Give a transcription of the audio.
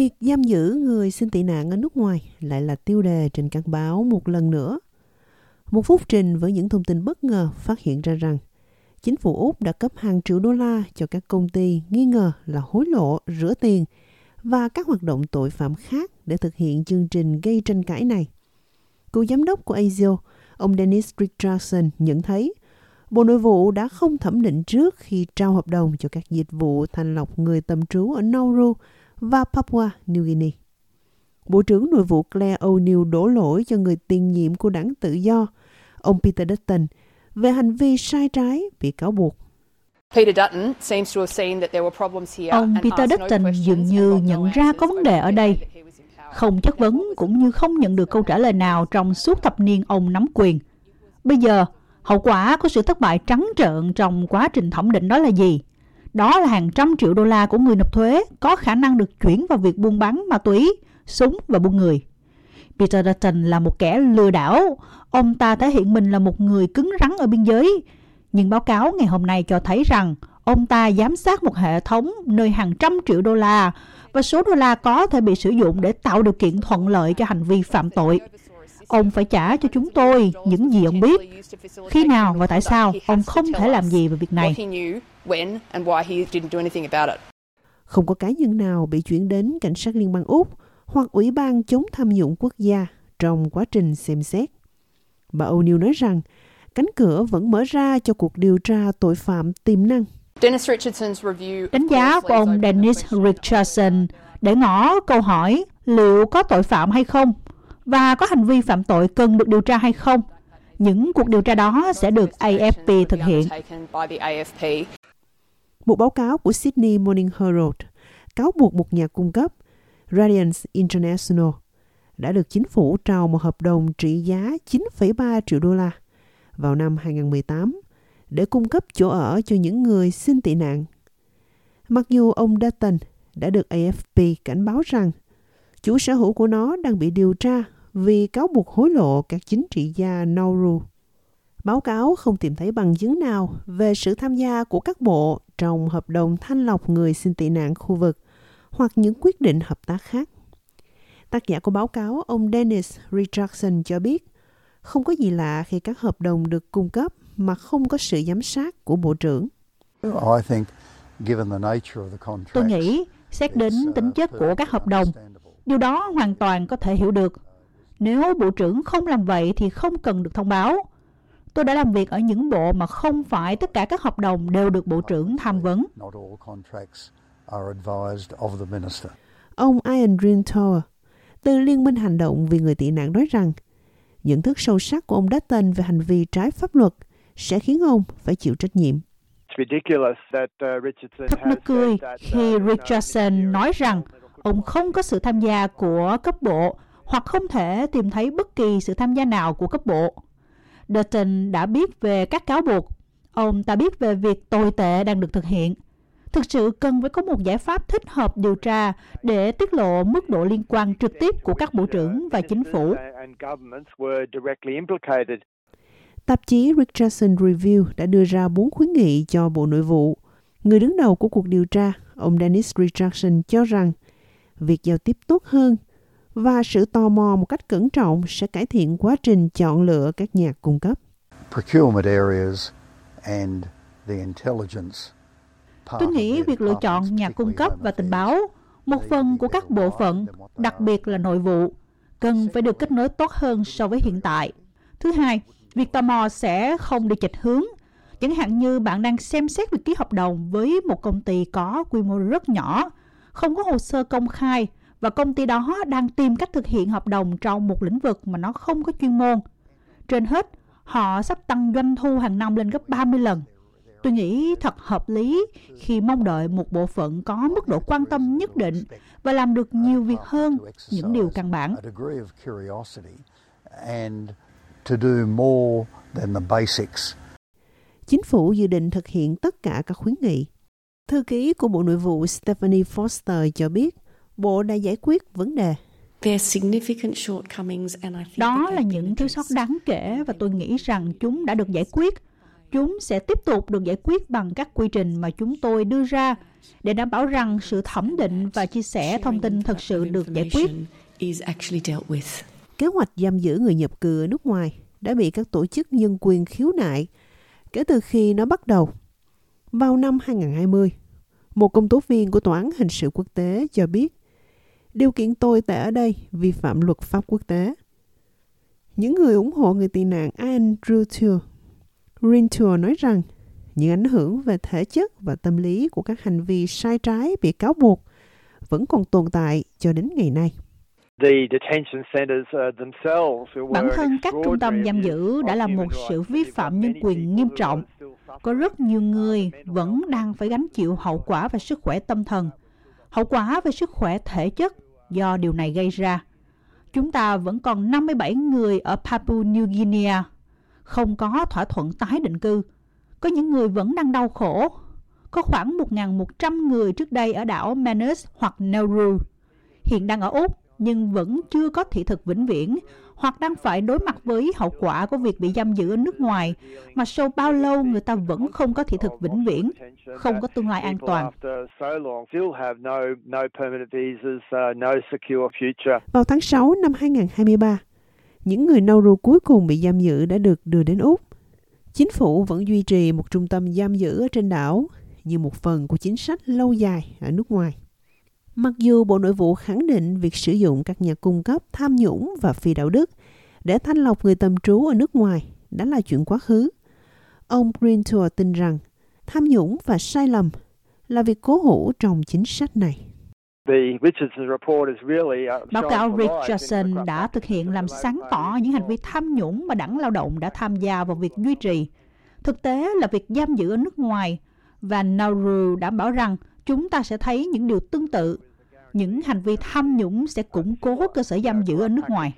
Việc giam giữ người xin tị nạn ở nước ngoài lại là tiêu đề trên các báo một lần nữa. Một phút trình với những thông tin bất ngờ phát hiện ra rằng chính phủ Úc đã cấp hàng triệu đô la cho các công ty nghi ngờ là hối lộ, rửa tiền và các hoạt động tội phạm khác để thực hiện chương trình gây tranh cãi này. Cựu giám đốc của ASIO, ông Dennis Richardson nhận thấy Bộ Nội vụ đã không thẩm định trước khi trao hợp đồng cho các dịch vụ thanh lọc người tạm trú ở Nauru và Papua New Guinea. Bộ trưởng Nội vụ Claire O'Neill đổ lỗi cho người tiền nhiệm của đảng tự do, ông Peter Dutton, về hành vi sai trái bị cáo buộc. Ông Peter Dutton dường như nhận ra có vấn đề ở đây. Không chất vấn cũng như không nhận được câu trả lời nào trong suốt thập niên ông nắm quyền. Bây giờ, hậu quả của sự thất bại trắng trợn trong quá trình thẩm định đó là gì? Đó là hàng trăm triệu đô la của người nộp thuế có khả năng được chuyển vào việc buôn bán ma túy, súng và buôn người. Peter Dutton là một kẻ lừa đảo. Ông ta thể hiện mình là một người cứng rắn ở biên giới. Nhưng báo cáo ngày hôm nay cho thấy rằng ông ta giám sát một hệ thống nơi hàng trăm triệu đô la và số đô la có thể bị sử dụng để tạo điều kiện thuận lợi cho hành vi phạm tội. Ông phải trả cho chúng tôi những gì ông biết. Khi nào và tại sao ông không thể làm gì về việc này? Không có cá nhân nào bị chuyển đến cảnh sát liên bang Úc hoặc Ủy ban chống tham nhũng quốc gia trong quá trình xem xét. Bà O'Neill nói rằng cánh cửa vẫn mở ra cho cuộc điều tra tội phạm tiềm năng. Đánh giá của ông Dennis Richardson để ngỏ câu hỏi liệu có tội phạm hay không và có hành vi phạm tội cần được điều tra hay không. Những cuộc điều tra đó sẽ được AFP thực hiện. Một báo cáo của Sydney Morning Herald cáo buộc một nhà cung cấp Radiance International đã được chính phủ trao một hợp đồng trị giá 9,3 triệu đô la vào năm 2018 để cung cấp chỗ ở cho những người xin tị nạn. Mặc dù ông Dutton đã được AFP cảnh báo rằng chủ sở hữu của nó đang bị điều tra vì cáo buộc hối lộ các chính trị gia Nauru. Báo cáo không tìm thấy bằng chứng nào về sự tham gia của các bộ trong hợp đồng thanh lọc người xin tị nạn khu vực hoặc những quyết định hợp tác khác. Tác giả của báo cáo, ông Dennis Richardson cho biết, không có gì lạ khi các hợp đồng được cung cấp mà không có sự giám sát của Bộ trưởng. Tôi nghĩ, xét đến tính chất của các hợp đồng, điều đó hoàn toàn có thể hiểu được. Nếu Bộ trưởng không làm vậy thì không cần được thông báo. Tôi đã làm việc ở những bộ mà không phải tất cả các hợp đồng đều được Bộ trưởng tham vấn. Ông Ian Rintower từ Liên minh Hành động vì người tị nạn nói rằng nhận thức sâu sắc của ông Dutton về hành vi trái pháp luật sẽ khiến ông phải chịu trách nhiệm. Thật nực cười khi Richardson nói rằng ông không có sự tham gia của cấp bộ hoặc không thể tìm thấy bất kỳ sự tham gia nào của cấp bộ. Dutton đã biết về các cáo buộc. Ông ta biết về việc tồi tệ đang được thực hiện. Thực sự cần phải có một giải pháp thích hợp điều tra để tiết lộ mức độ liên quan trực tiếp của các bộ trưởng và chính phủ. Tạp chí Richardson Review đã đưa ra bốn khuyến nghị cho Bộ Nội vụ. Người đứng đầu của cuộc điều tra, ông Dennis Richardson cho rằng việc giao tiếp tốt hơn và sự tò mò một cách cẩn trọng sẽ cải thiện quá trình chọn lựa các nhà cung cấp. Tôi nghĩ việc lựa chọn nhà cung cấp và tình báo, một phần của các bộ phận, đặc biệt là nội vụ, cần phải được kết nối tốt hơn so với hiện tại. Thứ hai, việc tò mò sẽ không đi chệch hướng. Chẳng hạn như bạn đang xem xét việc ký hợp đồng với một công ty có quy mô rất nhỏ, không có hồ sơ công khai và công ty đó đang tìm cách thực hiện hợp đồng trong một lĩnh vực mà nó không có chuyên môn. Trên hết, họ sắp tăng doanh thu hàng năm lên gấp 30 lần. Tôi nghĩ thật hợp lý khi mong đợi một bộ phận có mức độ quan tâm nhất định và làm được nhiều việc hơn những điều căn bản. Chính phủ dự định thực hiện tất cả các khuyến nghị. Thư ký của Bộ Nội vụ Stephanie Foster cho biết Bộ đã giải quyết vấn đề. Đó là những thiếu sót đáng kể và tôi nghĩ rằng chúng đã được giải quyết. chúng sẽ tiếp tục được giải quyết bằng các quy trình mà chúng tôi đưa ra để đảm bảo rằng sự thẩm định và chia sẻ thông tin thật sự được giải quyết. Kế hoạch giam giữ người nhập cư ở nước ngoài đã bị các tổ chức nhân quyền khiếu nại kể từ khi nó bắt đầu. Vào năm 2020, một công tố viên của Tòa án Hình sự Quốc tế cho biết điều kiện tồi tệ ở đây vi phạm luật pháp quốc tế. Những người ủng hộ người tị nạn Andrew Tour, Rintour nói rằng những ảnh hưởng về thể chất và tâm lý của các hành vi sai trái bị cáo buộc vẫn còn tồn tại cho đến ngày nay. Uh, Bản thân các trung tâm giam giữ đã là một sự vi phạm nhân quyền nghiêm trọng. Có rất nhiều người vẫn đang phải gánh chịu hậu quả về sức khỏe tâm thần, hậu quả về sức khỏe thể chất do điều này gây ra. Chúng ta vẫn còn 57 người ở Papua New Guinea không có thỏa thuận tái định cư. Có những người vẫn đang đau khổ. Có khoảng 1.100 người trước đây ở đảo Manus hoặc Nauru. Hiện đang ở Úc nhưng vẫn chưa có thị thực vĩnh viễn hoặc đang phải đối mặt với hậu quả của việc bị giam giữ ở nước ngoài mà sau bao lâu người ta vẫn không có thị thực vĩnh viễn, không có tương lai an toàn. Vào tháng 6 năm 2023, những người Nauru cuối cùng bị giam giữ đã được đưa đến Úc. Chính phủ vẫn duy trì một trung tâm giam giữ ở trên đảo như một phần của chính sách lâu dài ở nước ngoài. Mặc dù Bộ Nội vụ khẳng định việc sử dụng các nhà cung cấp tham nhũng và phi đạo đức để thanh lọc người tạm trú ở nước ngoài đã là chuyện quá khứ. Ông Green Tour tin rằng tham nhũng và sai lầm là việc cố hữu trong chính sách này. Báo cáo Richardson đã thực hiện làm sáng tỏ những hành vi tham nhũng mà đảng lao động đã tham gia vào việc duy trì. Thực tế là việc giam giữ ở nước ngoài và Nauru đảm bảo rằng chúng ta sẽ thấy những điều tương tự. Những hành vi tham nhũng sẽ củng cố cơ sở giam giữ ở nước ngoài.